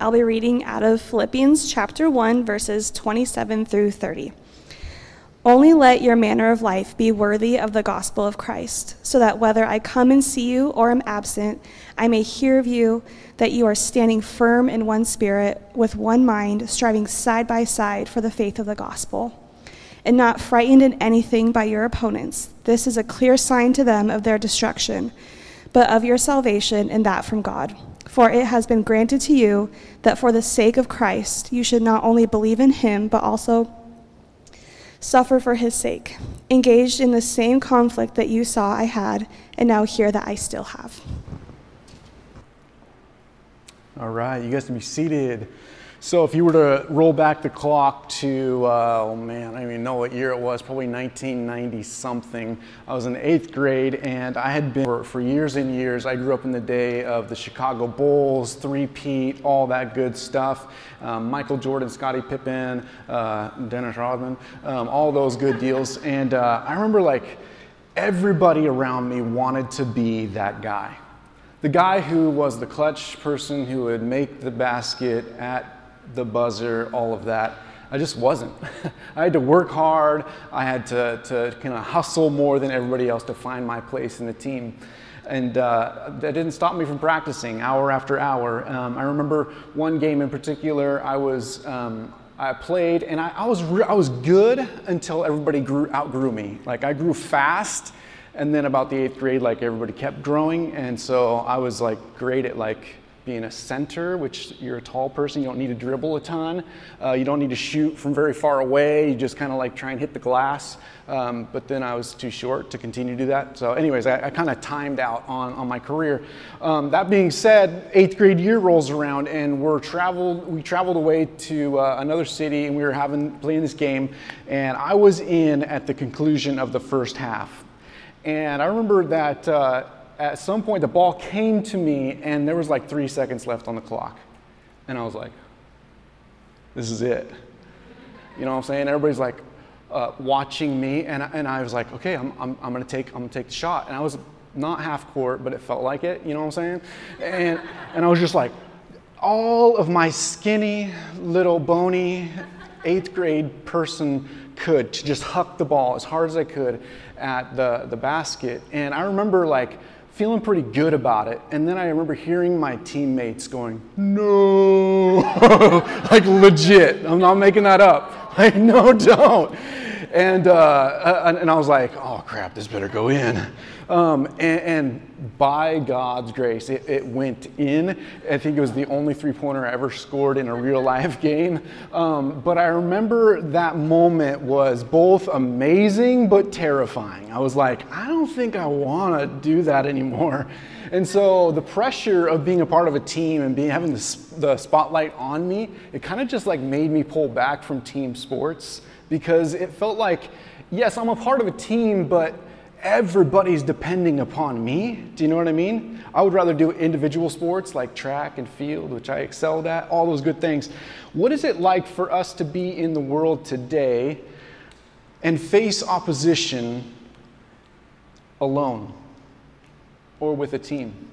I'll be reading out of Philippians chapter 1, verses 27 through 30. Only let your manner of life be worthy of the gospel of Christ, so that whether I come and see you or am absent, I may hear of you that you are standing firm in one spirit, with one mind, striving side by side for the faith of the gospel, and not frightened in anything by your opponents. This is a clear sign to them of their destruction, but of your salvation, and that from God. For it has been granted to you that for the sake of Christ you should not only believe in him, but also suffer for his sake, engaged in the same conflict that you saw I had, and now hear that I still have. All right, you guys can be seated. So, if you were to roll back the clock to, uh, oh man, I don't even know what year it was, probably 1990 something. I was in eighth grade and I had been for, for years and years. I grew up in the day of the Chicago Bulls, three-peat, all that good stuff. Um, Michael Jordan, Scottie Pippen, uh, Dennis Rodman, um, all those good deals. And uh, I remember like everybody around me wanted to be that guy. The guy who was the clutch person who would make the basket at the buzzer, all of that. I just wasn't. I had to work hard. I had to, to kind of hustle more than everybody else to find my place in the team. And uh, that didn't stop me from practicing hour after hour. Um, I remember one game in particular, I was. Um, I played and I, I was re- I was good until everybody grew outgrew me. Like I grew fast, and then about the eighth grade, like everybody kept growing, and so I was like great at like being a center, which you're a tall person, you don't need to dribble a ton. Uh, you don't need to shoot from very far away. You just kind of like try and hit the glass. Um, but then I was too short to continue to do that. So, anyways, I, I kind of timed out on, on my career. Um, that being said, eighth grade year rolls around, and we're traveled. We traveled away to uh, another city, and we were having playing this game. And I was in at the conclusion of the first half. And I remember that. Uh, at some point the ball came to me and there was like three seconds left on the clock. And I was like, this is it. You know what I'm saying? Everybody's like uh, watching me. And, and I was like, okay, I'm, I'm, I'm going to take, I'm gonna take the shot. And I was not half court, but it felt like it. You know what I'm saying? And, and I was just like, all of my skinny, little, bony, eighth grade person could to just huck the ball as hard as I could at the, the basket. And I remember like feeling pretty good about it. And then I remember hearing my teammates going, no, like legit. I'm not making that up. Like, no, don't. And, uh, and I was like, oh crap, this better go in. Um, and, and, by God's grace, it, it, went in. I think it was the only three pointer I ever scored in a real life game. Um, but I remember that moment was both amazing but terrifying. I was like, I don't think I want to do that anymore. And so the pressure of being a part of a team and being having the, the spotlight on me, it kind of just like made me pull back from team sports because it felt like, yes, I'm a part of a team, but everybody's depending upon me. Do you know what I mean? I would rather do individual sports like track and field, which I excelled at, all those good things. What is it like for us to be in the world today and face opposition alone or with a team?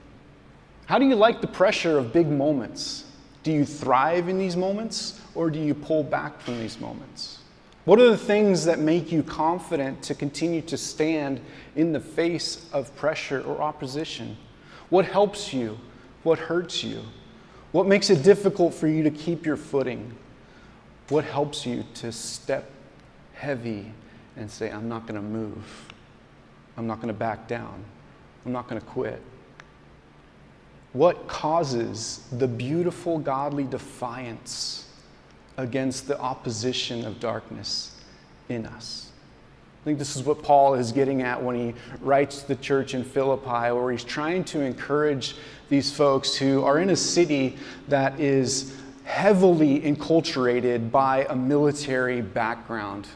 How do you like the pressure of big moments? Do you thrive in these moments or do you pull back from these moments? What are the things that make you confident to continue to stand in the face of pressure or opposition? What helps you? What hurts you? What makes it difficult for you to keep your footing? What helps you to step heavy and say, I'm not going to move? I'm not going to back down. I'm not going to quit. What causes the beautiful godly defiance against the opposition of darkness in us. I think this is what Paul is getting at when he writes to the church in Philippi, where he's trying to encourage these folks who are in a city that is heavily enculturated by a military background.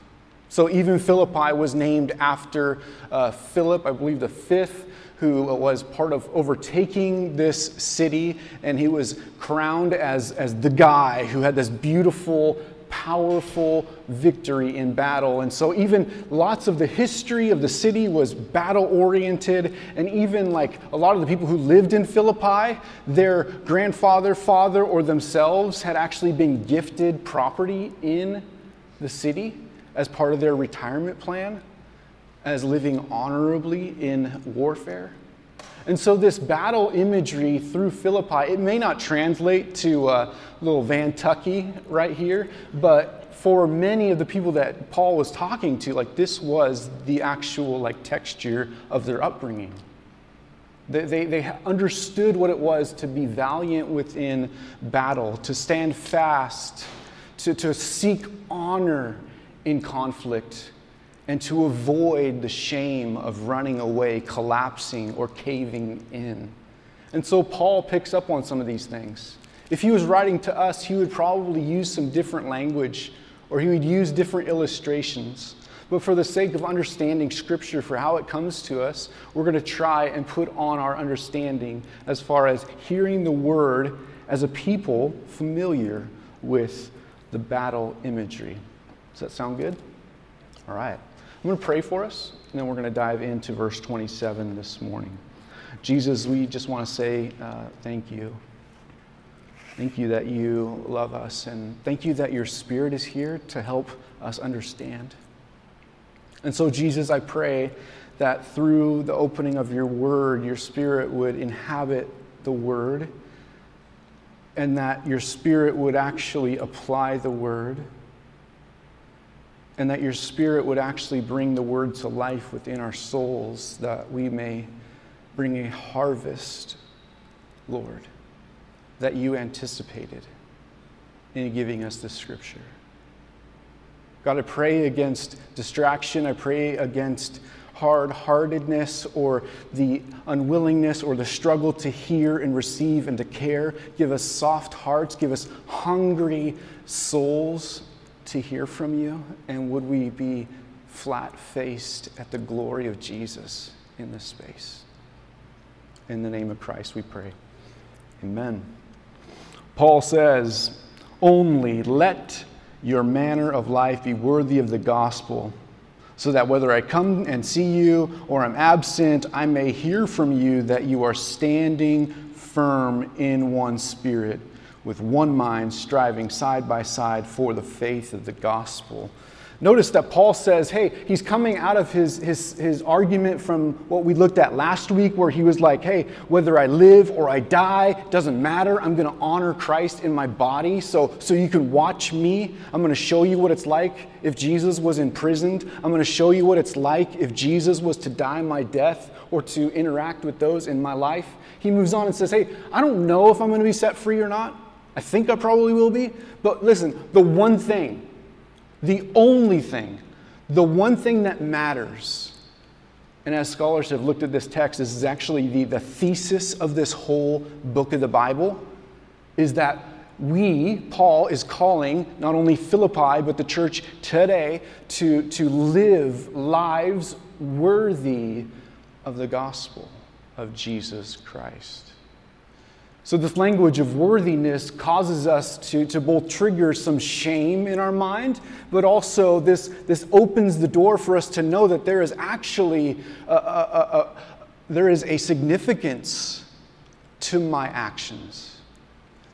So even Philippi was named after uh, Philip, I believe the fifth, who was part of overtaking this city, and he was crowned as, as the guy who had this beautiful powerful victory in battle. And so, even lots of the history of the city was battle oriented. And even like a lot of the people who lived in Philippi, their grandfather, father, or themselves had actually been gifted property in the city as part of their retirement plan, as living honorably in warfare. And so, this battle imagery through Philippi, it may not translate to uh, little Vantucky right here, but for many of the people that Paul was talking to, like this was the actual like texture of their upbringing. They, they, they understood what it was to be valiant within battle, to stand fast, to, to seek honor in conflict and to avoid the shame of running away, collapsing, or caving in. And so Paul picks up on some of these things. If he was writing to us, he would probably use some different language or he would use different illustrations. But for the sake of understanding Scripture for how it comes to us, we're going to try and put on our understanding as far as hearing the Word as a people familiar with the battle imagery. Does that sound good? All right. I'm going to pray for us, and then we're going to dive into verse 27 this morning. Jesus, we just want to say uh, thank you. Thank you that you love us, and thank you that your Spirit is here to help us understand. And so, Jesus, I pray that through the opening of your word, your Spirit would inhabit the word, and that your Spirit would actually apply the word and that your Spirit would actually bring the word to life within our souls, that we may bring a harvest, Lord, that you anticipated in giving us this scripture. God, I pray against distraction. I pray against hard heartedness or the unwillingness or the struggle to hear and receive and to care. Give us soft hearts. Give us hungry souls to hear from you? And would we be flat faced at the glory of Jesus in this space? In the name of Christ, we pray. Amen. Paul says, Only let your manner of life be worthy of the gospel, so that whether I come and see you or I'm absent, I may hear from you that you are standing firm in one spirit with one mind, striving side by side for the faith of the gospel. Notice that Paul says, hey, he's coming out of his, his, his argument from what we looked at last week, where he was like, hey, whether I live or I die, doesn't matter. I'm going to honor Christ in my body. So, so you can watch me. I'm going to show you what it's like if Jesus was imprisoned. I'm going to show you what it's like if Jesus was to die my death or to interact with those in my life. He moves on and says, hey, I don't know if I'm going to be set free or not. I think I probably will be. But listen, the one thing, the only thing, the one thing that matters, and as scholars have looked at this text, this is actually the, the thesis of this whole book of the Bible, is that we, Paul, is calling not only Philippi, but the church today to, to live lives worthy of the gospel of Jesus Christ. So, this language of worthiness causes us to, to both trigger some shame in our mind, but also this, this opens the door for us to know that there is actually a, a, a, there is a significance to my actions.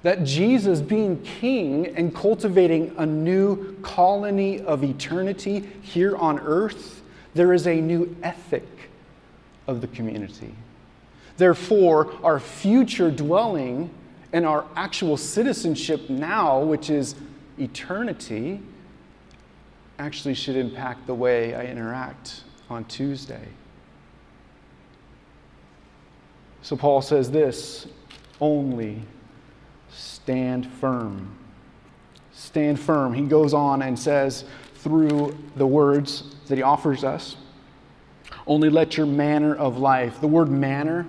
That Jesus, being king and cultivating a new colony of eternity here on earth, there is a new ethic of the community. Therefore, our future dwelling and our actual citizenship now, which is eternity, actually should impact the way I interact on Tuesday. So Paul says this only stand firm. Stand firm. He goes on and says, through the words that he offers us, only let your manner of life. The word manner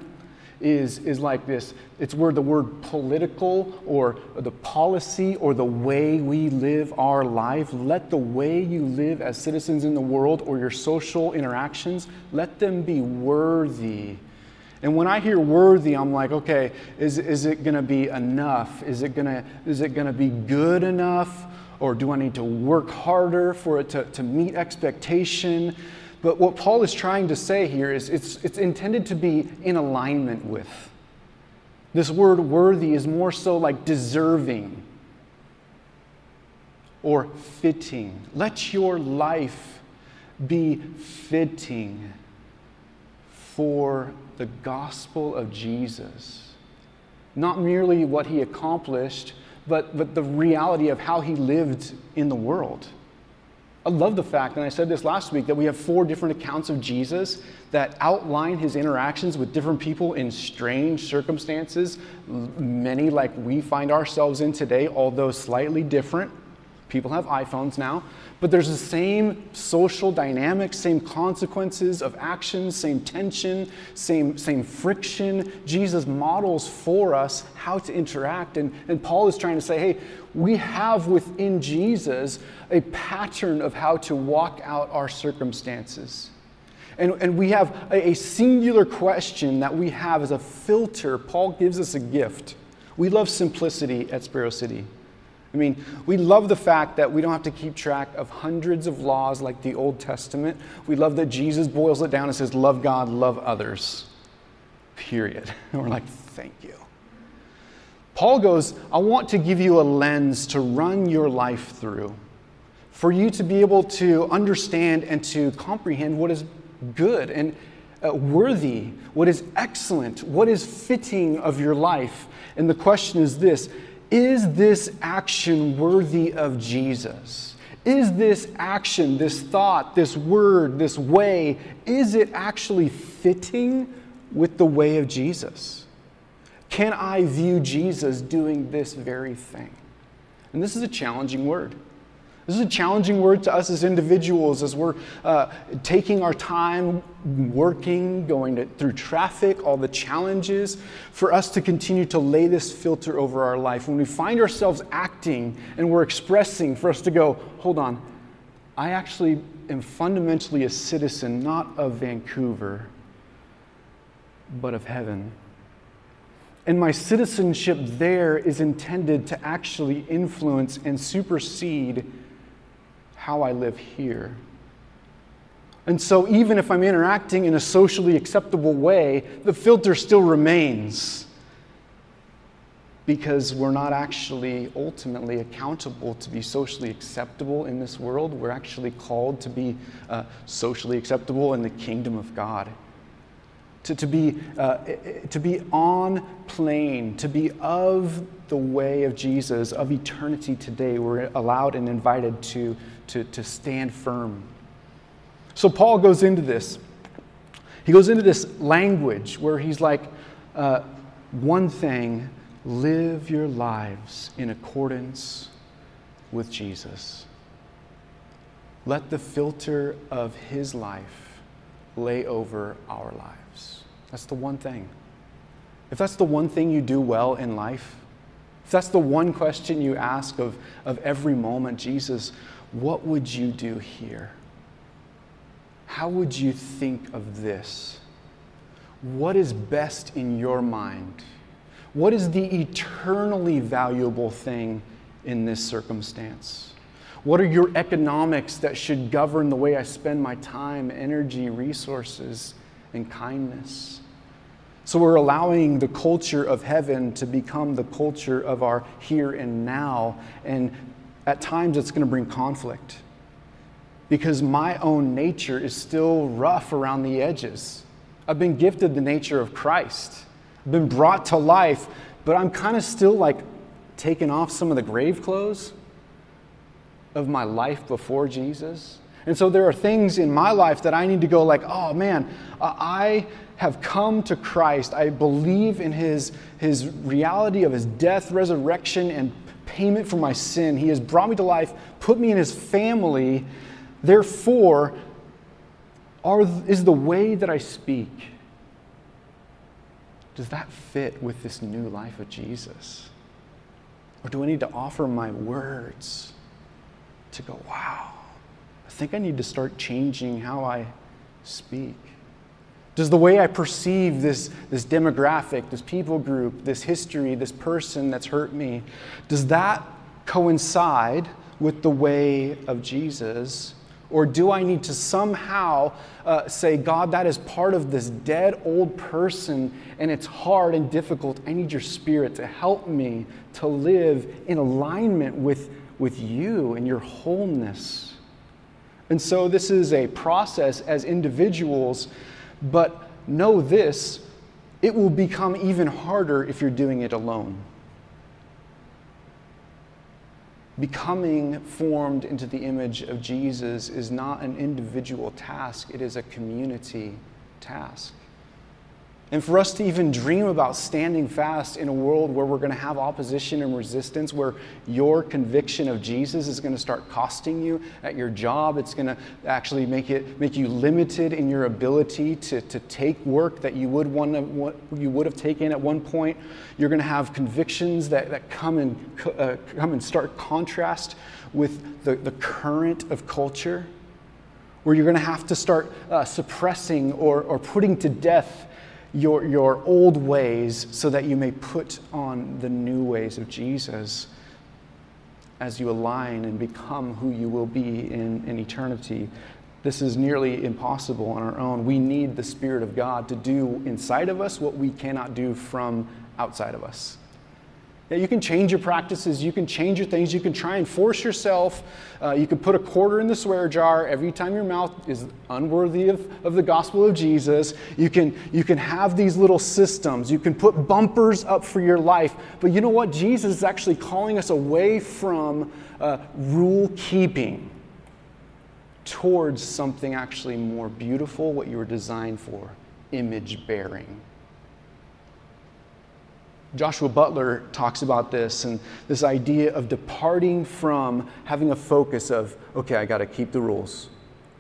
is, is like this it's where the word political or the policy or the way we live our life, let the way you live as citizens in the world or your social interactions, let them be worthy. And when I hear worthy, I'm like, okay, is, is it going to be enough? Is it going to be good enough? Or do I need to work harder for it to, to meet expectation? But what Paul is trying to say here is it's, it's intended to be in alignment with. This word worthy is more so like deserving or fitting. Let your life be fitting for the gospel of Jesus. Not merely what he accomplished, but, but the reality of how he lived in the world. I love the fact, and I said this last week, that we have four different accounts of Jesus that outline his interactions with different people in strange circumstances, many like we find ourselves in today, although slightly different. People have iPhones now, but there's the same social dynamics, same consequences of actions, same tension, same, same friction. Jesus models for us how to interact. And, and Paul is trying to say, hey, we have within Jesus a pattern of how to walk out our circumstances. And, and we have a, a singular question that we have as a filter. Paul gives us a gift. We love simplicity at Sparrow City. I mean, we love the fact that we don't have to keep track of hundreds of laws like the Old Testament. We love that Jesus boils it down and says, Love God, love others. Period. And we're like, Thank you. Paul goes, I want to give you a lens to run your life through, for you to be able to understand and to comprehend what is good and uh, worthy, what is excellent, what is fitting of your life. And the question is this is this action worthy of Jesus? Is this action, this thought, this word, this way, is it actually fitting with the way of Jesus? Can I view Jesus doing this very thing? And this is a challenging word. This is a challenging word to us as individuals as we're uh, taking our time working, going to, through traffic, all the challenges, for us to continue to lay this filter over our life. When we find ourselves acting and we're expressing, for us to go, hold on, I actually am fundamentally a citizen not of Vancouver, but of heaven. And my citizenship there is intended to actually influence and supersede how I live here. And so, even if I'm interacting in a socially acceptable way, the filter still remains because we're not actually ultimately accountable to be socially acceptable in this world. We're actually called to be uh, socially acceptable in the kingdom of God. To, to, be, uh, to be on plane, to be of the way of Jesus, of eternity today. We're allowed and invited to to, to stand firm. So Paul goes into this. He goes into this language where he's like, uh, one thing, live your lives in accordance with Jesus. Let the filter of his life lay over our lives. That's the one thing. If that's the one thing you do well in life, if that's the one question you ask of, of every moment, Jesus, what would you do here? How would you think of this? What is best in your mind? What is the eternally valuable thing in this circumstance? What are your economics that should govern the way I spend my time, energy, resources, and kindness? So we're allowing the culture of heaven to become the culture of our here and now and at times it's going to bring conflict because my own nature is still rough around the edges. I've been gifted the nature of Christ, I've been brought to life, but I'm kind of still like taking off some of the grave clothes of my life before Jesus. And so there are things in my life that I need to go like, oh man, uh, I have come to Christ. I believe in his, his reality of his death, resurrection, and payment for my sin. He has brought me to life, put me in his family. Therefore, are, is the way that I speak, does that fit with this new life of Jesus? Or do I need to offer my words to go, wow, I think I need to start changing how I speak? Does the way I perceive this, this demographic, this people group, this history, this person that's hurt me, does that coincide with the way of Jesus? Or do I need to somehow uh, say, God, that is part of this dead old person and it's hard and difficult? I need your spirit to help me to live in alignment with, with you and your wholeness. And so this is a process as individuals, but know this it will become even harder if you're doing it alone. Becoming formed into the image of Jesus is not an individual task, it is a community task. And for us to even dream about standing fast in a world where we're going to have opposition and resistance, where your conviction of Jesus is going to start costing you at your job, it's going to actually make, it, make you limited in your ability to, to take work that you would, want to, what you would have taken at one point. You're going to have convictions that, that come, and, uh, come in stark contrast with the, the current of culture, where you're going to have to start uh, suppressing or, or putting to death your, your old ways so that you may put on the new ways of Jesus as you align and become who you will be in, in eternity. This is nearly impossible on our own. We need the Spirit of God to do inside of us what we cannot do from outside of us. You can change your practices, you can change your things, you can try and force yourself. Uh, you can put a quarter in the swear jar every time your mouth is unworthy of, of the gospel of Jesus. You can, you can have these little systems, you can put bumpers up for your life. But you know what? Jesus is actually calling us away from uh, rule keeping towards something actually more beautiful, what you were designed for image bearing. Joshua Butler talks about this and this idea of departing from having a focus of, okay, I got to keep the rules.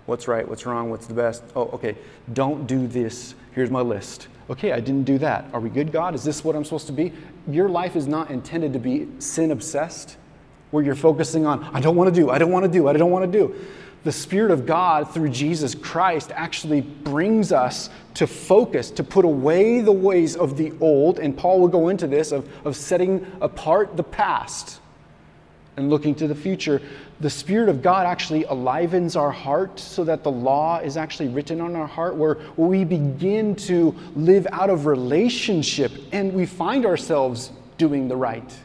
What's right? What's wrong? What's the best? Oh, okay, don't do this. Here's my list. Okay, I didn't do that. Are we good, God? Is this what I'm supposed to be? Your life is not intended to be sin obsessed, where you're focusing on, I don't want to do, I don't want to do, I don't want to do the Spirit of God through Jesus Christ actually brings us to focus, to put away the ways of the old. And Paul will go into this of, of setting apart the past and looking to the future. The Spirit of God actually alivens our heart so that the law is actually written on our heart, where, where we begin to live out of relationship and we find ourselves doing the right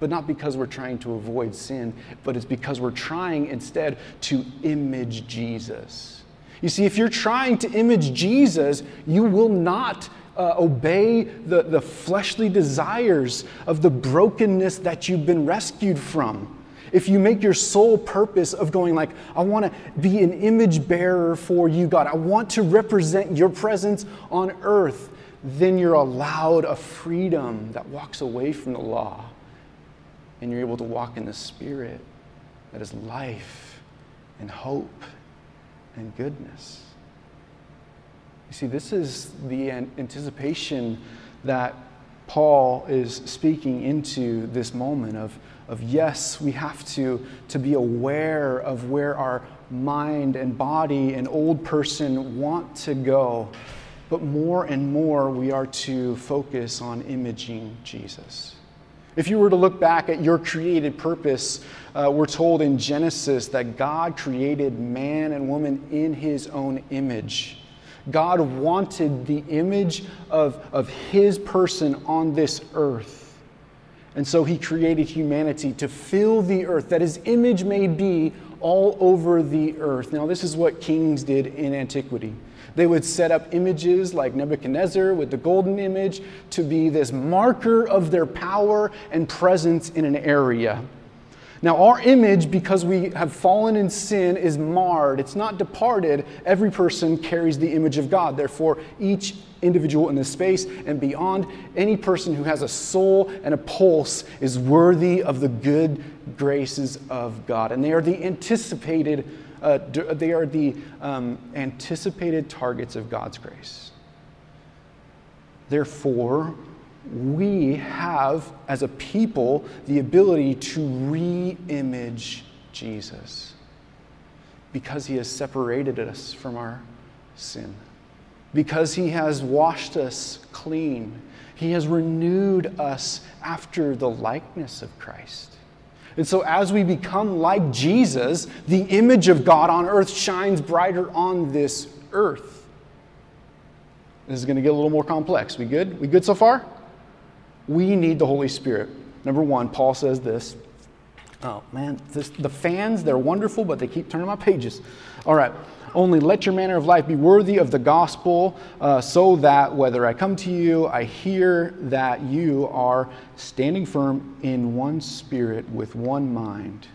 but not because we're trying to avoid sin, but it's because we're trying instead to image Jesus. You see, if you're trying to image Jesus, you will not uh, obey the, the fleshly desires of the brokenness that you've been rescued from. If you make your sole purpose of going like, I want to be an image bearer for you, God, I want to represent your presence on earth, then you're allowed a freedom that walks away from the law and you're able to walk in the Spirit that is life and hope and goodness. You see, this is the anticipation that Paul is speaking into this moment of, of yes, we have to, to be aware of where our mind and body and old person want to go, but more and more we are to focus on imaging Jesus. If you were to look back at your created purpose, uh, we're told in Genesis that God created man and woman in his own image. God wanted the image of, of his person on this earth. And so he created humanity to fill the earth, that his image may be all over the earth. Now, this is what kings did in antiquity. They would set up images like Nebuchadnezzar with the golden image to be this marker of their power and presence in an area. Now, our image, because we have fallen in sin, is marred. It's not departed. Every person carries the image of God. Therefore, each individual in this space and beyond, any person who has a soul and a pulse is worthy of the good graces of God. And they are the anticipated uh, they are the um, anticipated targets of God's grace. Therefore, we have, as a people, the ability to re image Jesus because he has separated us from our sin, because he has washed us clean, he has renewed us after the likeness of Christ. And so, as we become like Jesus, the image of God on earth shines brighter on this earth. This is going to get a little more complex. We good? We good so far? We need the Holy Spirit. Number one, Paul says this. Oh, man, this, the fans, they're wonderful, but they keep turning my pages. All right. Only let your manner of life be worthy of the gospel, uh, so that whether I come to you, I hear that you are standing firm in one spirit with one mind.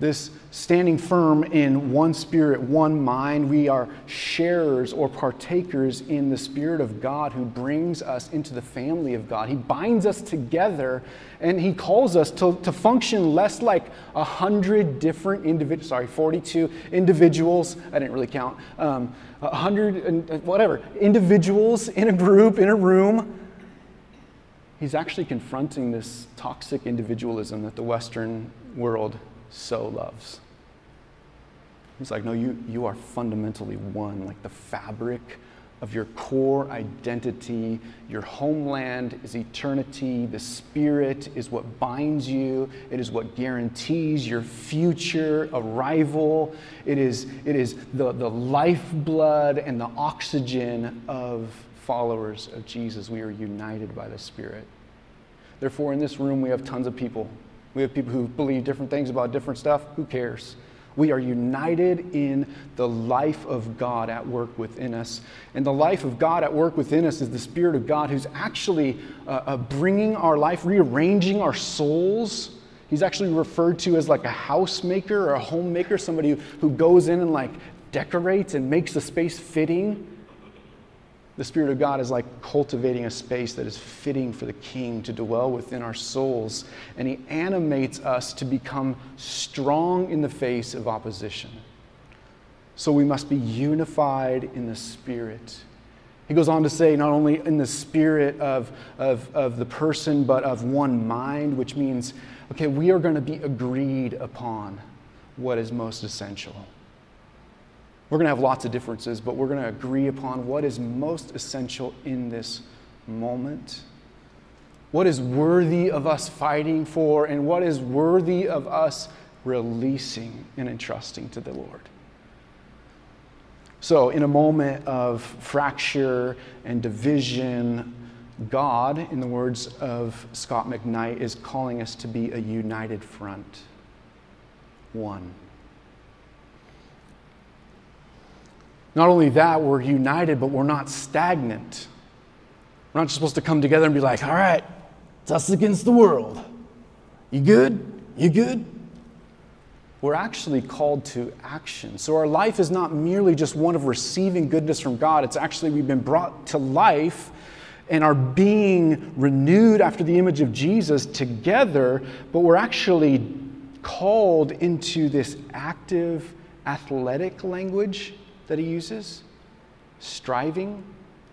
This standing firm in one spirit, one mind, we are sharers or partakers in the Spirit of God who brings us into the family of God. He binds us together and He calls us to, to function less like a hundred different individuals, sorry, 42 individuals, I didn't really count, um, a hundred, and whatever, individuals in a group, in a room. He's actually confronting this toxic individualism that the Western world so loves. He's like, no, you, you are fundamentally one, like the fabric of your core identity. Your homeland is eternity. The Spirit is what binds you, it is what guarantees your future arrival. It is, it is the, the lifeblood and the oxygen of followers of Jesus. We are united by the Spirit. Therefore, in this room, we have tons of people we have people who believe different things about different stuff. Who cares? We are united in the life of God at work within us. And the life of God at work within us is the Spirit of God who's actually uh, uh, bringing our life, rearranging our souls. He's actually referred to as like a housemaker or a homemaker, somebody who, who goes in and like decorates and makes the space fitting the Spirit of God is like cultivating a space that is fitting for the King to dwell within our souls. And He animates us to become strong in the face of opposition. So we must be unified in the Spirit. He goes on to say, not only in the spirit of, of, of the person, but of one mind, which means, okay, we are going to be agreed upon what is most essential. We're going to have lots of differences, but we're going to agree upon what is most essential in this moment. What is worthy of us fighting for, and what is worthy of us releasing and entrusting to the Lord. So, in a moment of fracture and division, God, in the words of Scot McKnight, is calling us to be a united front. One. Not only that, we're united, but we're not stagnant. We're not just supposed to come together and be like, all right, it's us against the world. You good? You good? We're actually called to action. So our life is not merely just one of receiving goodness from God, it's actually we've been brought to life and are being renewed after the image of Jesus together, but we're actually called into this active athletic language that he uses striving.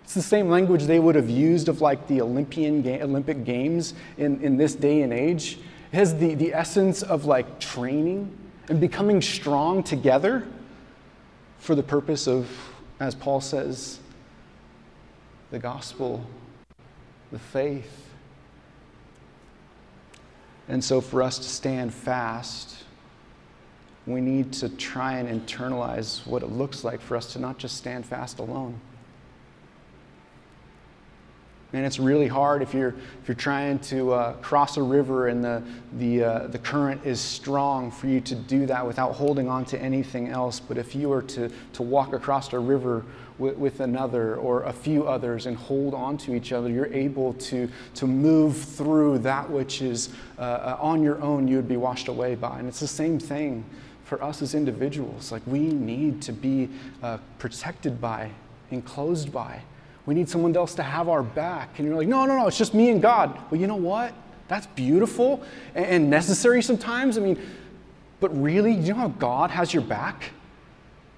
It's the same language they would have used of like the Olympian ga- Olympic Games in, in this day and age. It has the, the essence of like training and becoming strong together for the purpose of, as Paul says, the gospel, the faith. And so for us to stand fast we need to try and internalize what it looks like for us to not just stand fast alone. And it's really hard if you're, if you're trying to uh, cross a river and the, the, uh, the current is strong for you to do that without holding on to anything else. But if you were to, to walk across a river with, with another or a few others and hold on to each other, you're able to, to move through that which is uh, uh on your own you would be washed away by. And it's the same thing for us as individuals. Like we need to be uh, protected by, enclosed by. We need someone else to have our back. And you're like, no, no, no, it's just me and God. Well, you know what? That's beautiful and necessary sometimes. I mean, but really, you know how God has your back?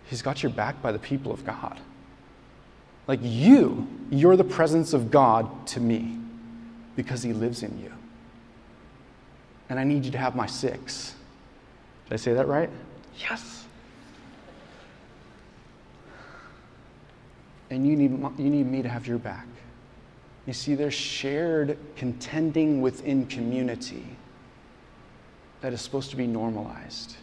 He's got your back by the people of God. Like you, you're the presence of God to me because He lives in you. And I need you to have my six. Did I say that right? Yes. And you need, you need me to have your back. You see, there's shared contending within community. that is supposed to be normalized.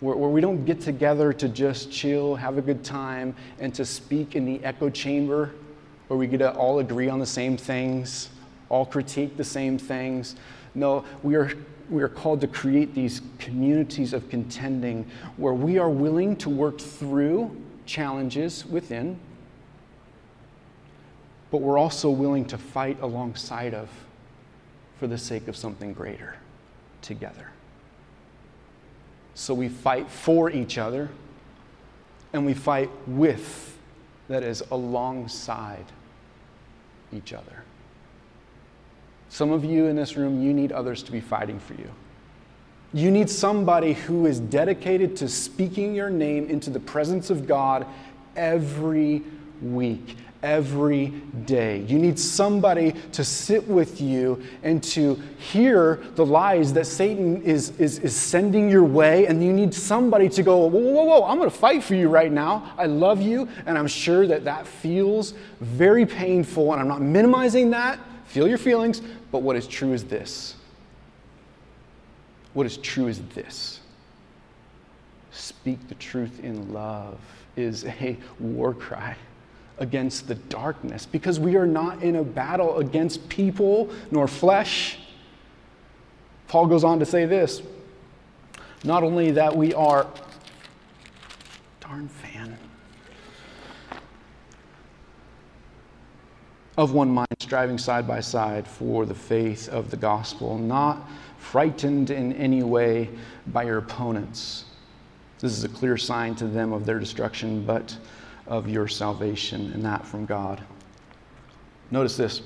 Where, where we don't get together to just chill, have a good time, and to speak in the echo chamber where we get to all agree on the same things, all critique the same things. No, we are, we are called to create these communities of contending where we are willing to work through challenges within, but we're also willing to fight alongside of for the sake of something greater together. So we fight for each other and we fight with, that is, alongside each other. Some of you in this room, you need others to be fighting for you. You need somebody who is dedicated to speaking your name into the presence of God every week, every day. You need somebody to sit with you and to hear the lies that Satan is, is, is sending your way. And you need somebody to go, whoa, whoa, whoa, I'm going to fight for you right now. I love you. And I'm sure that that feels very painful. And I'm not minimizing that. Feel your feelings. But what is true is this. What is true is this. Speak the truth in love is a war cry against the darkness because we are not in a battle against people nor flesh. Paul goes on to say this not only that we are, darn fan, of one mind, striving side by side for the faith of the gospel, not frightened in any way by your opponents. This is a clear sign to them of their destruction, but of your salvation, and that from God. Notice this.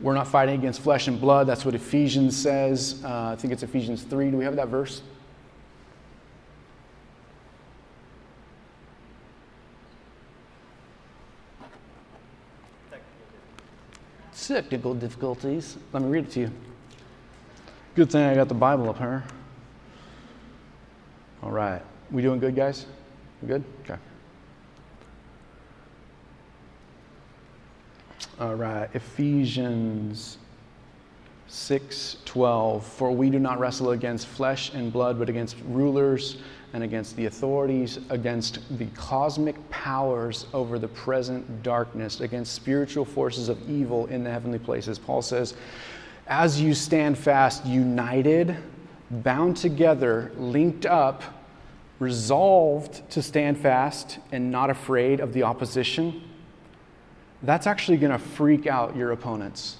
We're not fighting against flesh and blood. That's what Ephesians says. Uh, I think it's Ephesians 3. Do we have that verse? Technical difficulties. Let me read it to you. Good thing I got the Bible up here. All right. We doing good, guys? We good? Okay. All right, Ephesians 6:12 For we do not wrestle against flesh and blood but against rulers and against the authorities against the cosmic powers over the present darkness against spiritual forces of evil in the heavenly places. Paul says, as you stand fast united, bound together, linked up, resolved to stand fast and not afraid of the opposition, that's actually going to freak out your opponents.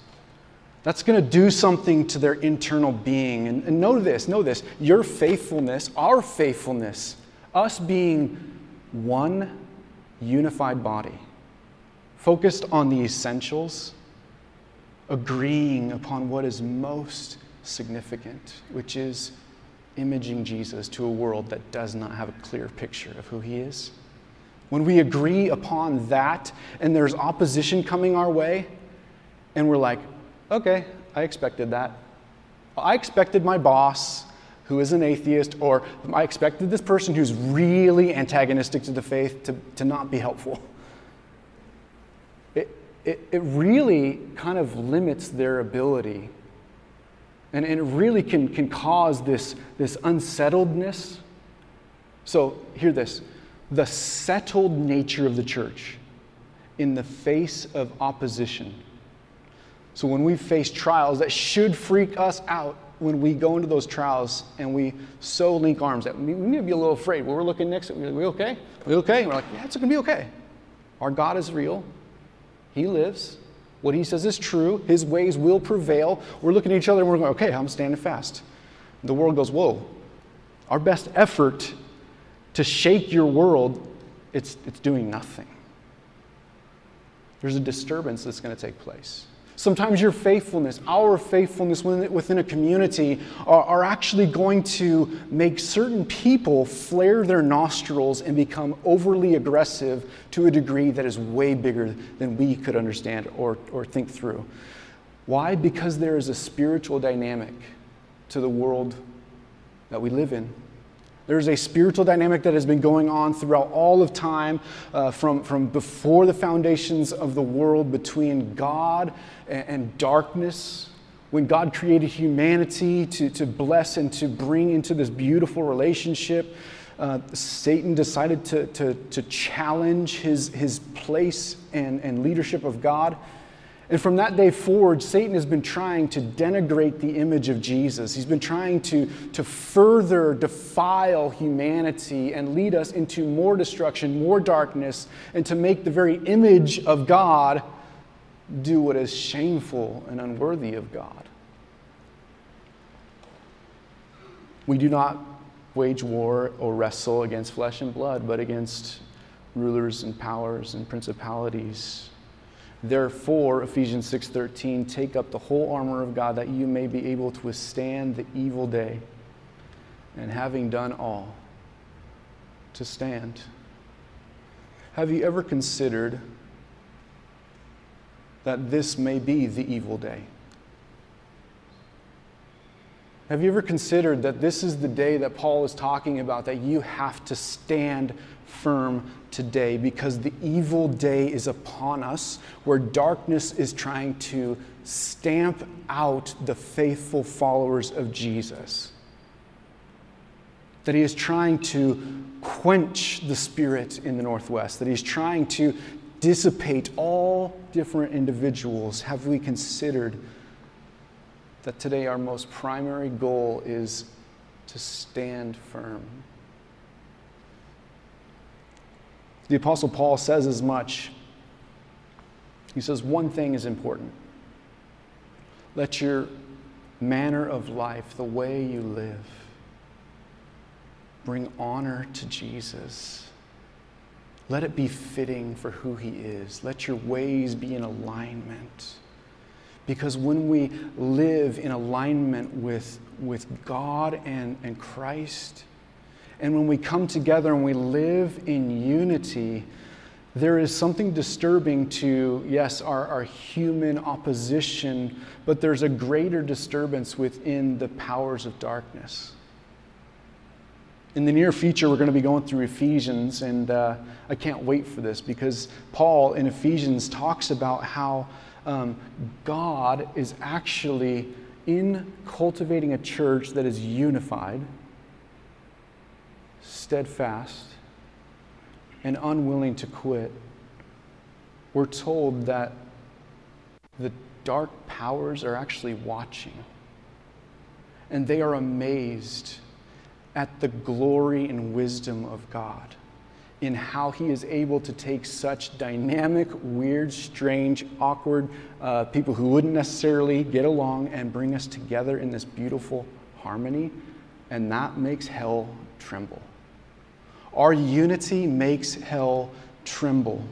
That's going to do something to their internal being. And, and, know this, know this. Your faithfulness, our faithfulness, us being one unified body, focused on the essentials, agreeing upon what is most significant, which is imaging Jesus to a world that does not have a clear picture of who he is when we agree upon that and there's opposition coming our way, and we're like, okay, I expected that. I expected my boss, who is an atheist, or I expected this person who's really antagonistic to the faith to, to not be helpful. It, it, it really kind of limits their ability. And, and it really can, can cause this, this unsettledness. So, hear this the settled nature of the church in the face of opposition. So when we face trials that should freak us out when we go into those trials and we so link arms that we need to be a little afraid. When we're looking next, are we okay? Are we okay? And we're like, yeah, it's going to be okay. Our God is real. He lives. What he says is true. His ways will prevail. We're looking at each other and we're going, okay, I'm standing fast. The world goes, whoa. Our best effort to shake your world, it's, it's doing nothing. There's a disturbance that's going to take place. Sometimes your faithfulness, our faithfulness within a community, are, are, actually going to make certain people flare their nostrils and become overly aggressive to a degree that is way bigger than we could understand or, or think through. Why? Because there is a spiritual dynamic to the world that we live in. There's a spiritual dynamic that has been going on throughout all of time, uh, from, from before the foundations of the world, between God and, and darkness, when God created humanity to, to bless and to bring into this beautiful relationship, uh, Satan decided to, to, to challenge his, his place and, and leadership of God. And from that day forward, Satan has been trying to denigrate the image of Jesus. He's been trying to, to further defile humanity and lead us into more destruction, more darkness, and to make the very image of God do what is shameful and unworthy of God. We do not wage war or wrestle against flesh and blood, but against rulers and powers and principalities. Therefore, Ephesians 6:13, take up the whole armor of God that you may be able to withstand the evil day, and having done all, to stand. Have you ever considered that this may be the evil day? Have you ever considered that this is the day that Paul is talking about, that you have to stand firm today because the evil day is upon us, where darkness is trying to stamp out the faithful followers of Jesus? That he is trying to quench the spirit in the Northwest, that he's trying to dissipate all different individuals. Have we considered? That today our most primary goal is to stand firm. The Apostle Paul says as much. He says, one thing is important. Let your manner of life, the way you live, bring honor to Jesus. Let it be fitting for who he is. Let your ways be in alignment. Because when we live in alignment with, with God and, and Christ, and when we come together and we live in unity, there is something disturbing to, yes, our, our human opposition, but there's a greater disturbance within the powers of darkness. In the near future, we're going to be going through Ephesians, and uh, I can't wait for this because Paul in Ephesians talks about how um, God is actually in cultivating a church that is unified, steadfast, and unwilling to quit. We're told that the dark powers are actually watching, and they are amazed at the glory and wisdom of God in how he is able to take such dynamic, weird, strange, awkward uh, people who wouldn't necessarily get along and bring us together in this beautiful harmony. And that makes hell tremble. Our unity makes hell tremble.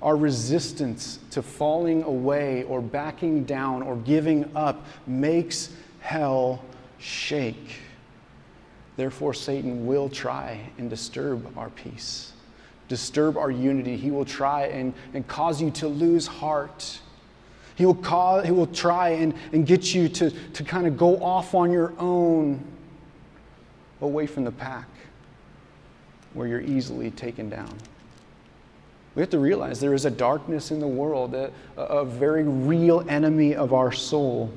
Our resistance to falling away or backing down or giving up makes hell shake. Therefore, Satan will try and disturb our peace disturb our unity. He will try and, and cause you to lose heart. He will, cause, he will try and, and get you to, to kind of go off on your own, away from the pack, where you're easily taken down. We have to realize there is a darkness in the world, a, a very real enemy of our soul.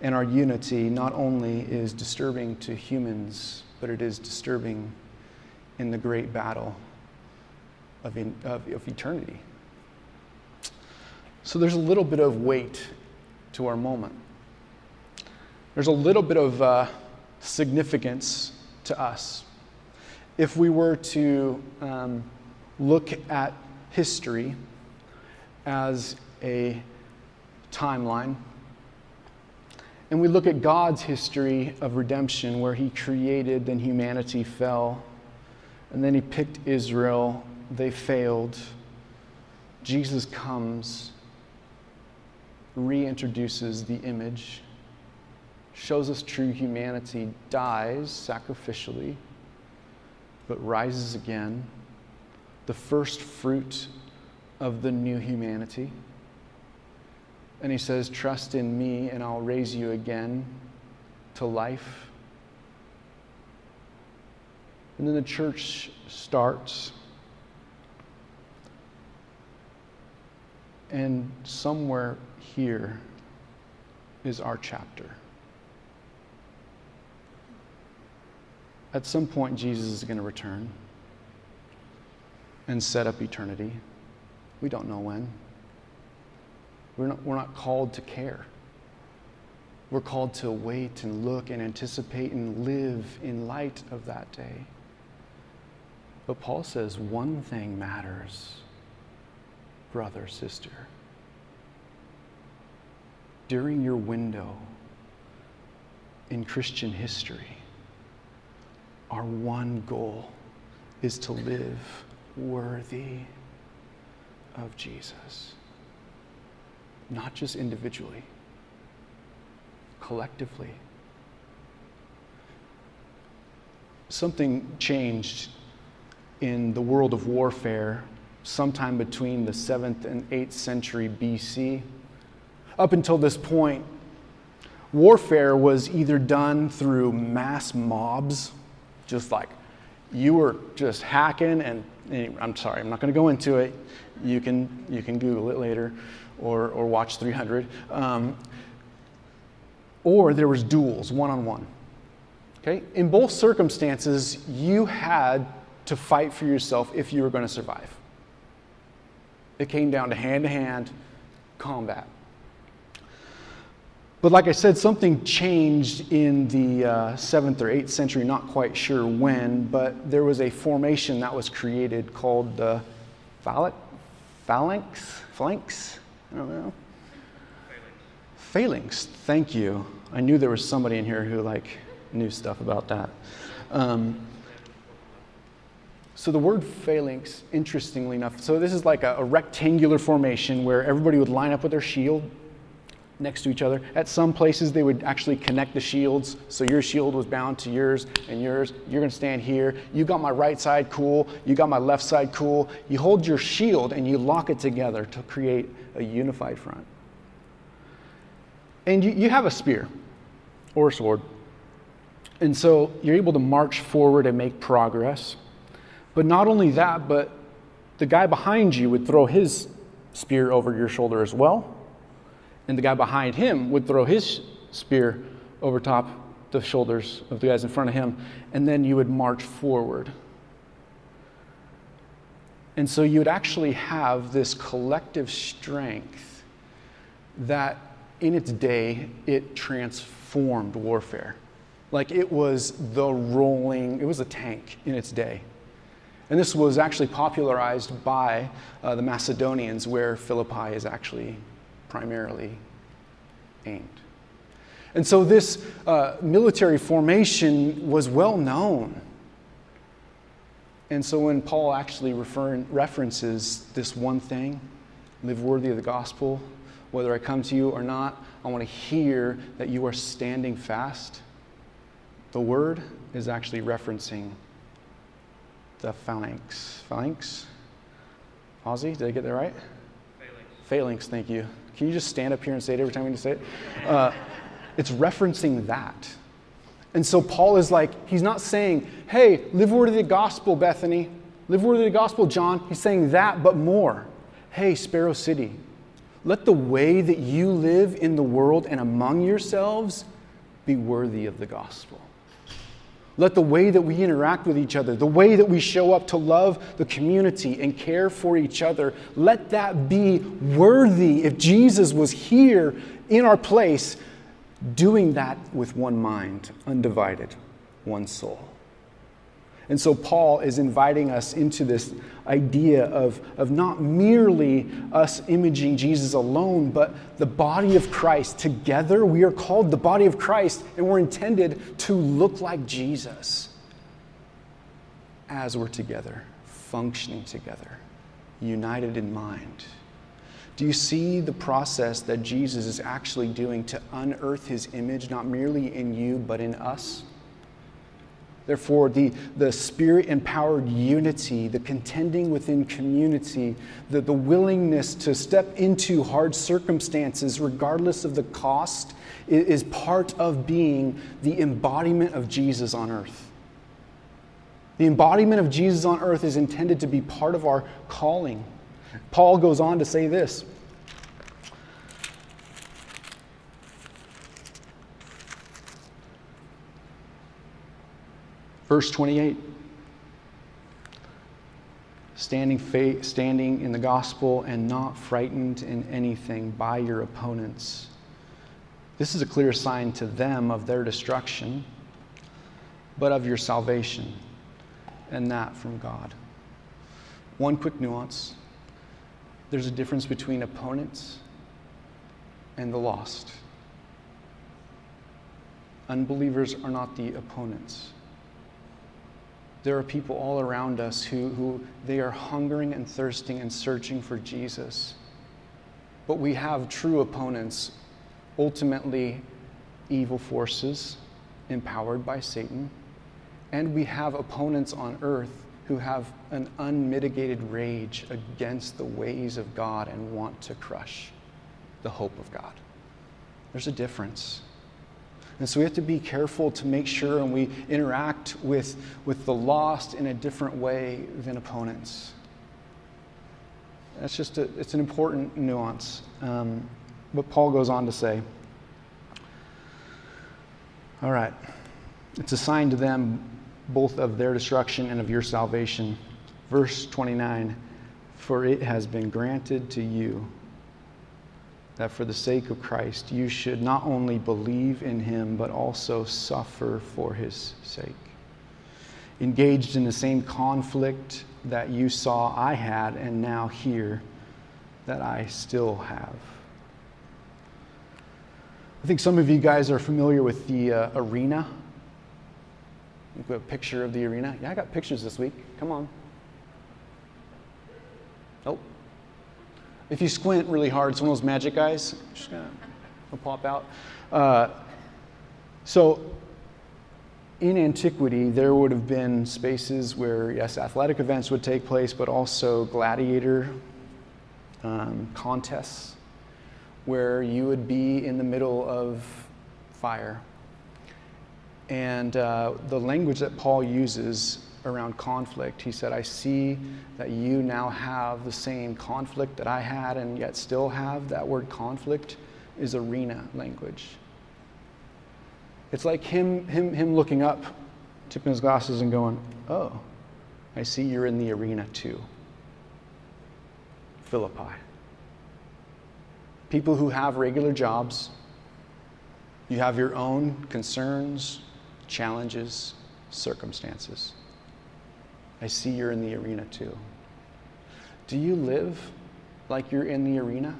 And our unity not only is disturbing to humans, but it is disturbing in the great battle of, in, of, of eternity. So there's a little bit of weight to our moment. There's a little bit of uh, significance to us. If we were to um, look at history as a timeline, and we look at God's history of redemption, where He created, then humanity fell, and then He picked Israel. They failed, Jesus comes, reintroduces the image, shows us true humanity, dies sacrificially, but rises again, the first fruit of the new humanity. And he says, Trust in me, and I'll raise you again to life. And then the church starts. And somewhere here is our chapter. At some point, Jesus is going to return and set up eternity. We don't know when. We're not, we're not called to care. We're called to wait and look and anticipate and live in light of that day. But Paul says one thing matters, brother, sister. During your window in Christian history, our one goal is to live worthy of Jesus. Not just individually, collectively. Something changed in the world of warfare sometime between the 7th and 8th century BC. Up until this point, warfare was either done through mass mobs, just like you were just hacking and I'm sorry, I'm not going to go into it. You can, you can Google it later or, or watch 300. Um, or there was duels, one on one. Okay? In both circumstances, you had to fight for yourself if you were going to survive. It came down to hand to hand combat. But like I said, something changed in the uh, 7th or 8th century, not quite sure when, but there was a formation that was created called the phalanx, phalanx, phalanx, I don't know. Phalanx, thank you. I knew there was somebody in here who like knew stuff about that. Um, so the word phalanx, interestingly enough, so this is like a, a, rectangular formation where everybody would line up with their shield next to each other. At some places, they would actually connect the shields. So your shield was bound to yours and yours. You're going to stand here. You got my right side, cool. You got my left side, cool. You hold your shield and you lock it together to create a unified front. And you, you have a spear or a sword. And so you're able to march forward and make progress. But not only that, but the guy behind you would throw his spear over your shoulder as well. And the guy behind him would throw his spear over top the shoulders of the guys in front of him. And then you would march forward. And so you would actually have this collective strength that in its day it transformed warfare. Like it was the rolling, it was a tank in its day. And this was actually popularized by uh, the Macedonians, where Philippi is actually primarily aimed. And so this uh, military formation was well known. And so when Paul actually refer- references this one thing, live worthy of the gospel, whether I come to you or not, I want to hear that you are standing fast. The word is actually referencing the phalanx. Phalanx? Ozzy, did I get that right? Phalanx. Phalanx, thank you. Can you just stand up here and say it every time we say it? Uh, it's referencing that. And so Paul is like, he's not saying, hey, live worthy of the gospel, Bethany. Live worthy of the gospel, John. He's saying that, but more. Hey, Sparrow City, let the way that you live in the world and among yourselves be worthy of the gospel. Let the way that we interact with each other, the way that we show up to love the community and care for each other, let that be worthy if Jesus was here in our place, doing that with one mind, undivided, one soul. And so Paul is inviting us into this idea of, of not merely us imaging Jesus alone, but the body of Christ. Together, we are called the body of Christ, and we're intended to look like Jesus as we're together, functioning together, united in mind. Do you see the process that Jesus is actually doing to unearth his image, not merely in you, but in us? Therefore, the, the spirit empowered unity, the contending within community, the, the willingness to step into hard circumstances regardless of the cost is, is part of being the embodiment of Jesus on earth. The embodiment of Jesus on earth is intended to be part of our calling. Paul goes on to say this Verse 28 standing, fa- standing in the gospel and not frightened in anything by your opponents. This is a clear sign to them of their destruction, but of your salvation, and that from God. One quick nuance there's a difference between opponents and the lost. Unbelievers are not the opponents there are people all around us who, who they are hungering and thirsting and searching for Jesus. But we have true opponents, ultimately evil forces empowered by Satan. And we have opponents on earth who have an unmitigated rage against the ways of God and want to crush the hope of God. There's a difference. And so we have to be careful to make sure and we interact with, with the lost in a different way than opponents. That's just a, it's an important nuance. Um, but Paul goes on to say, all right, it's a sign to them both of their destruction and of your salvation. Verse 29 For it has been granted to you that for the sake of Christ, you should not only believe in him, but also suffer for his sake. Engaged in the same conflict that you saw I had and now hear that I still have. I think some of you guys are familiar with the uh, arena. We have a picture of the arena. Yeah, I got pictures this week. Come on. If you squint really hard, it's one of those magic eyes just gonna pop out. Uh, so, in antiquity, there would have been spaces where, yes, athletic events would take place, but also gladiator um, contests where you would be in the middle of fire. And uh, the language that Paul uses around conflict. He said, I see that you now have the same conflict that I had and yet still have. That word conflict is arena language. It's like him, him, him looking up, tipping his glasses, and going, Oh, I see you're in the arena too. Philippi. People who have regular jobs, you have your own concerns, challenges, circumstances. I see you're in the arena too. Do you live like you're in the arena?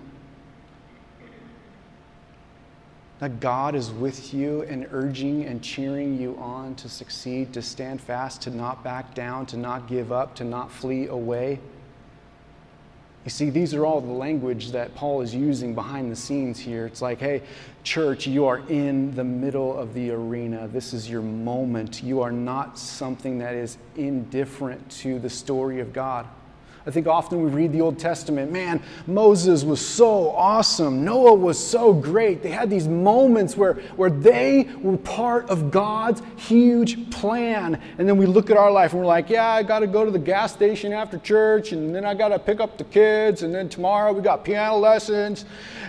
That God is with you and urging and cheering you on to succeed, to stand fast, to not back down, to not give up, to not flee away. You see, these are all the language that Paul is using behind the scenes here. It's like, hey, church, you are in the middle of the arena. This is your moment. You are not something that is indifferent to the story of God. I think often we read the Old Testament, man, Moses was so awesome. Noah was so great. They had these moments where, where they were part of God's huge plan. And then we look at our life and we're like, yeah, I got to go to the gas station after church, and then I got to pick up the kids, and then tomorrow we got piano lessons.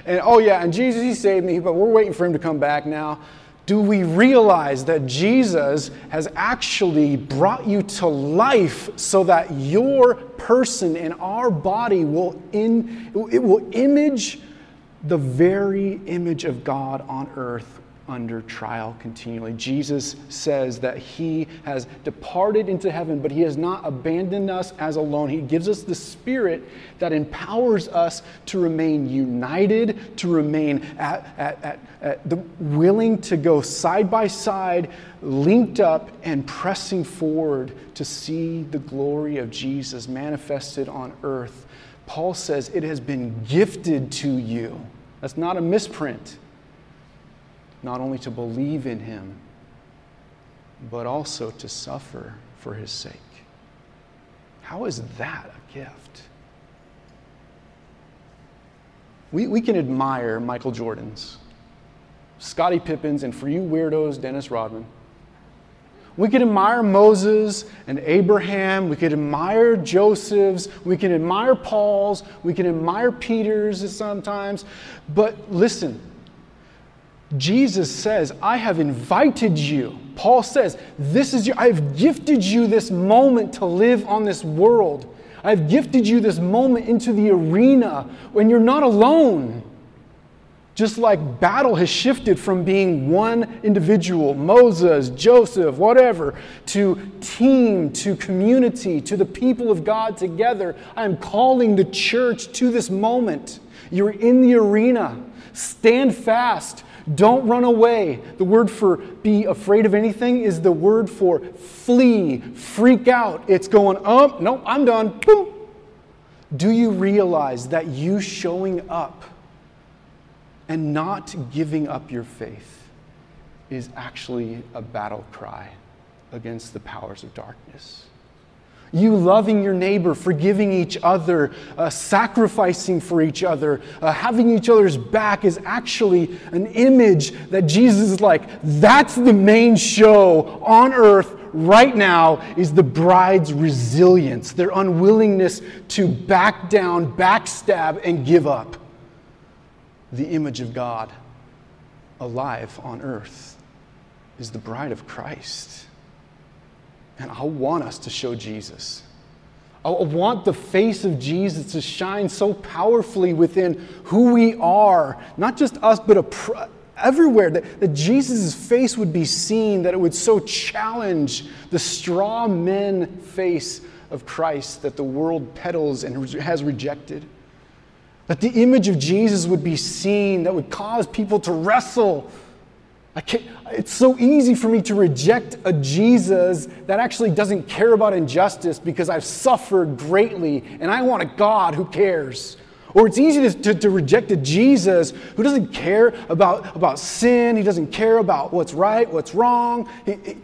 And oh, yeah, and Jesus, He saved me, but we're waiting for Him to come back now. Do we realize that Jesus has actually brought you to life so that your person and our body will in, it will image the very image of God on earth under trial continually. Jesus says that he has departed into heaven, but he has not abandoned us as alone. He gives us the spirit that empowers us to remain united, to remain at, at, at, at the, willing to go side by side, linked up, and pressing forward to see the glory of Jesus manifested on earth. Paul says it has been gifted to you. That's not a misprint not only to believe in him, but also to suffer for his sake. How is that a gift? We, we can admire Michael Jordan's, Scottie Pippen's, and for you weirdos, Dennis Rodman. We can admire Moses and Abraham. We can admire Joseph's. We can admire Paul's. We can admire Peter's sometimes. But listen, Jesus says, I have invited you. Paul says, This is your, I have gifted you this moment to live on this world. I've gifted you this moment into the arena when you're not alone. Just like battle has shifted from being one individual, Moses, Joseph, whatever, to team, to community, to the people of God together, I am calling the church to this moment. You're in the arena. Stand fast. Don't run away. The word for be afraid of anything is the word for flee, freak out. It's going, oh, nope, I'm done. Boom. Do you realize that you showing up and not giving up your faith is actually a battle cry against the powers of darkness. You loving your neighbor, forgiving each other, uh, sacrificing for each other, uh, having each other's back is actually an image that Jesus is like, that's the main show on earth right now is the bride's resilience, their unwillingness to back down, backstab, and give up the image of God alive on earth is the bride of Christ. And I want us to show Jesus. I want the face of Jesus to shine so powerfully within who we are, not just us, but a, everywhere, that, that Jesus' face would be seen, that it would so challenge the straw men face of Christ that the world peddles and has rejected. That the image of Jesus would be seen, that would cause people to wrestle. It's so easy for me to reject a Jesus that actually doesn't care about injustice because I've suffered greatly and I want a God who cares. Or it's easy to, to, to, reject a Jesus who doesn't care about, about sin, he doesn't care about what's right, what's wrong. He, he,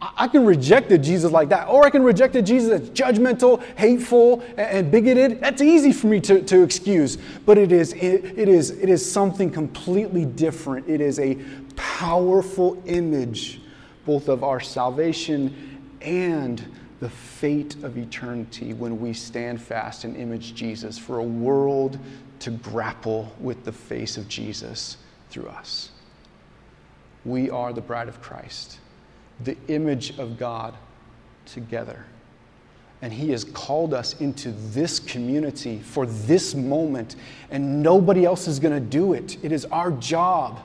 I can reject a Jesus like that. Or I can reject a Jesus that's judgmental, hateful, and bigoted. That's easy for me to, to excuse. But it is, it, it, is, it is something completely different. It is a powerful image, both of our salvation and the fate of eternity when we stand fast and image Jesus for a world to grapple with the face of Jesus through us. We are the bride of Christ the image of God together. And He has called us into this community for this moment, and nobody else is going to do it. It is our job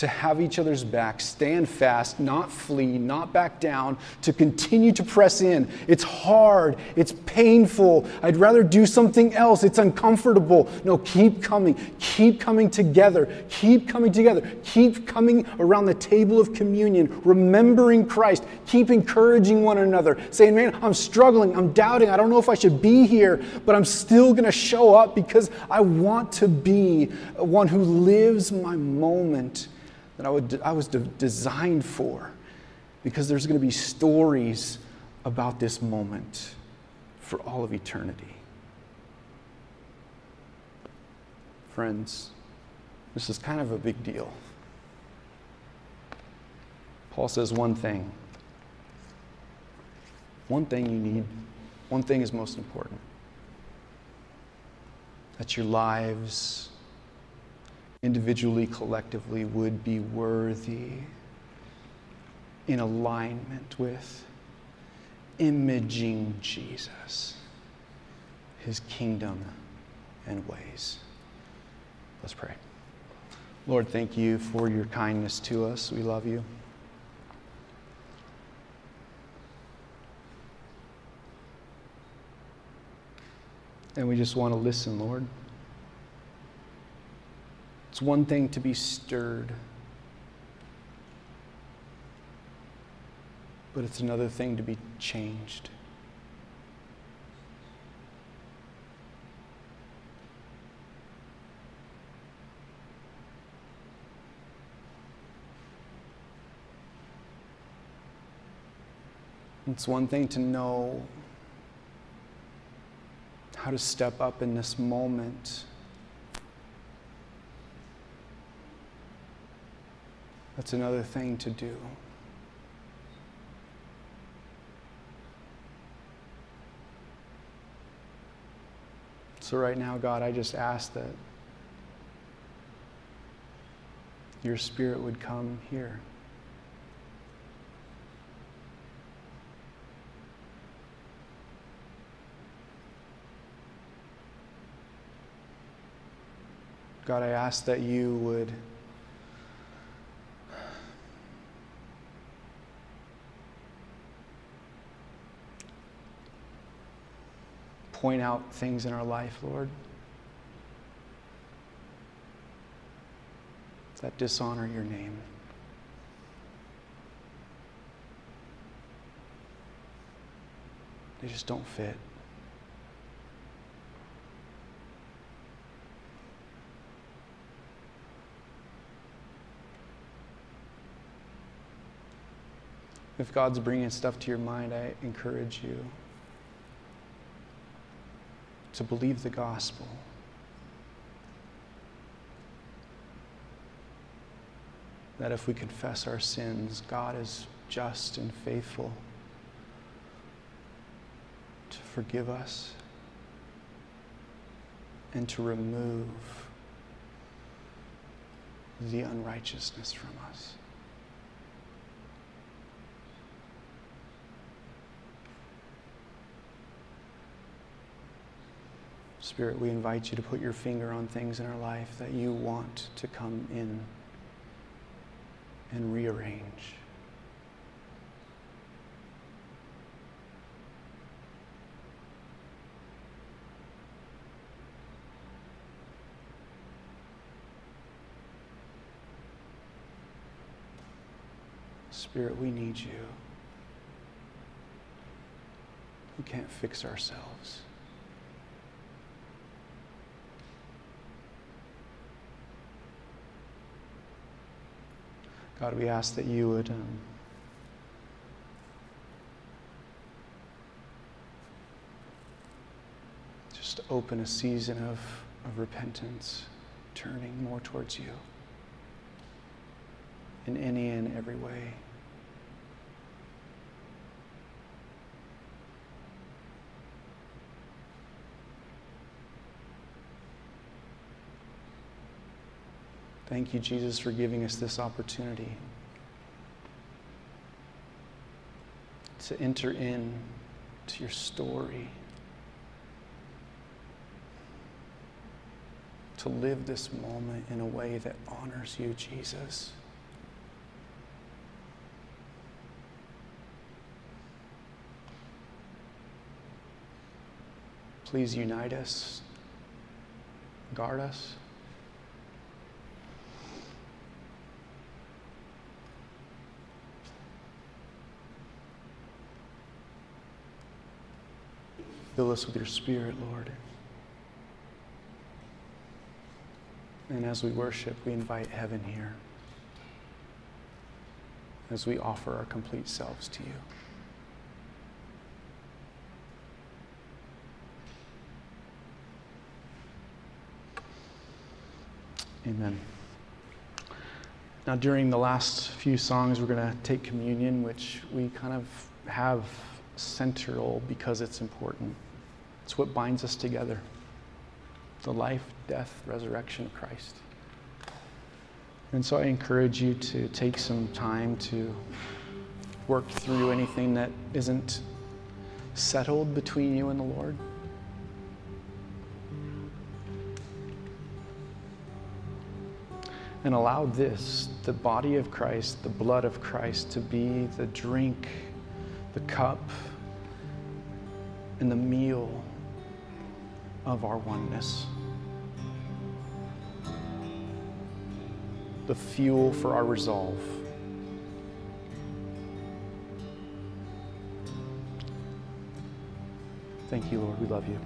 to have each other's back, stand fast, not flee, not back down, to continue to press in. It's hard, it's painful. I'd rather do something else. It's uncomfortable. No, keep coming, keep coming together, keep coming together, keep coming around the table of communion, remembering Christ, keep encouraging one another, saying, Man, I'm struggling, I'm doubting, I don't know if I should be here, but I'm still going to show up because I want to be one who lives my moment that I, would, I was de- designed for because there's going to be stories about this moment for all of eternity. Friends, this is kind of a big deal. Paul says one thing. One thing you need, one thing is most important. That your lives individually, collectively, would be worthy in alignment with imaging Jesus, his kingdom and ways. Let's pray. Lord, thank you for your kindness to us. We love you. And we just want to listen, Lord. It's one thing to be stirred, but it's another thing to be changed. It's one thing to know how to step up in this moment That's another thing to do. So, right now, God, I just ask that your spirit would come here. God, I ask that you would point out things in our life, Lord, that dishonor your name. They just don't fit. If God's bringing stuff to your mind, I encourage you to believe the gospel. That if we confess our sins, God is just and faithful to forgive us and to remove the unrighteousness from us. Spirit, we invite you to put your finger on things in our life that you want to come in and rearrange. Spirit, we need you. We can't fix ourselves. God, we ask that you would um, just open a season of, of repentance, turning more towards you in any and every way. Thank you, Jesus, for giving us this opportunity to enter in to your story, to live this moment in a way that honors you, Jesus. Please unite us, guard us. Fill us with your spirit, Lord. And as we worship, we invite heaven here as we offer our complete selves to you. Amen. Now, during the last few songs, we're going to take communion, which we kind of have central because it's important. It's what binds us together the life, death, resurrection of Christ. And so I encourage you to take some time to work through anything that isn't settled between you and the Lord. And allow this, the body of Christ, the blood of Christ, to be the drink, the cup, and the meal of our oneness. The fuel for our resolve. Thank you, Lord. We love you.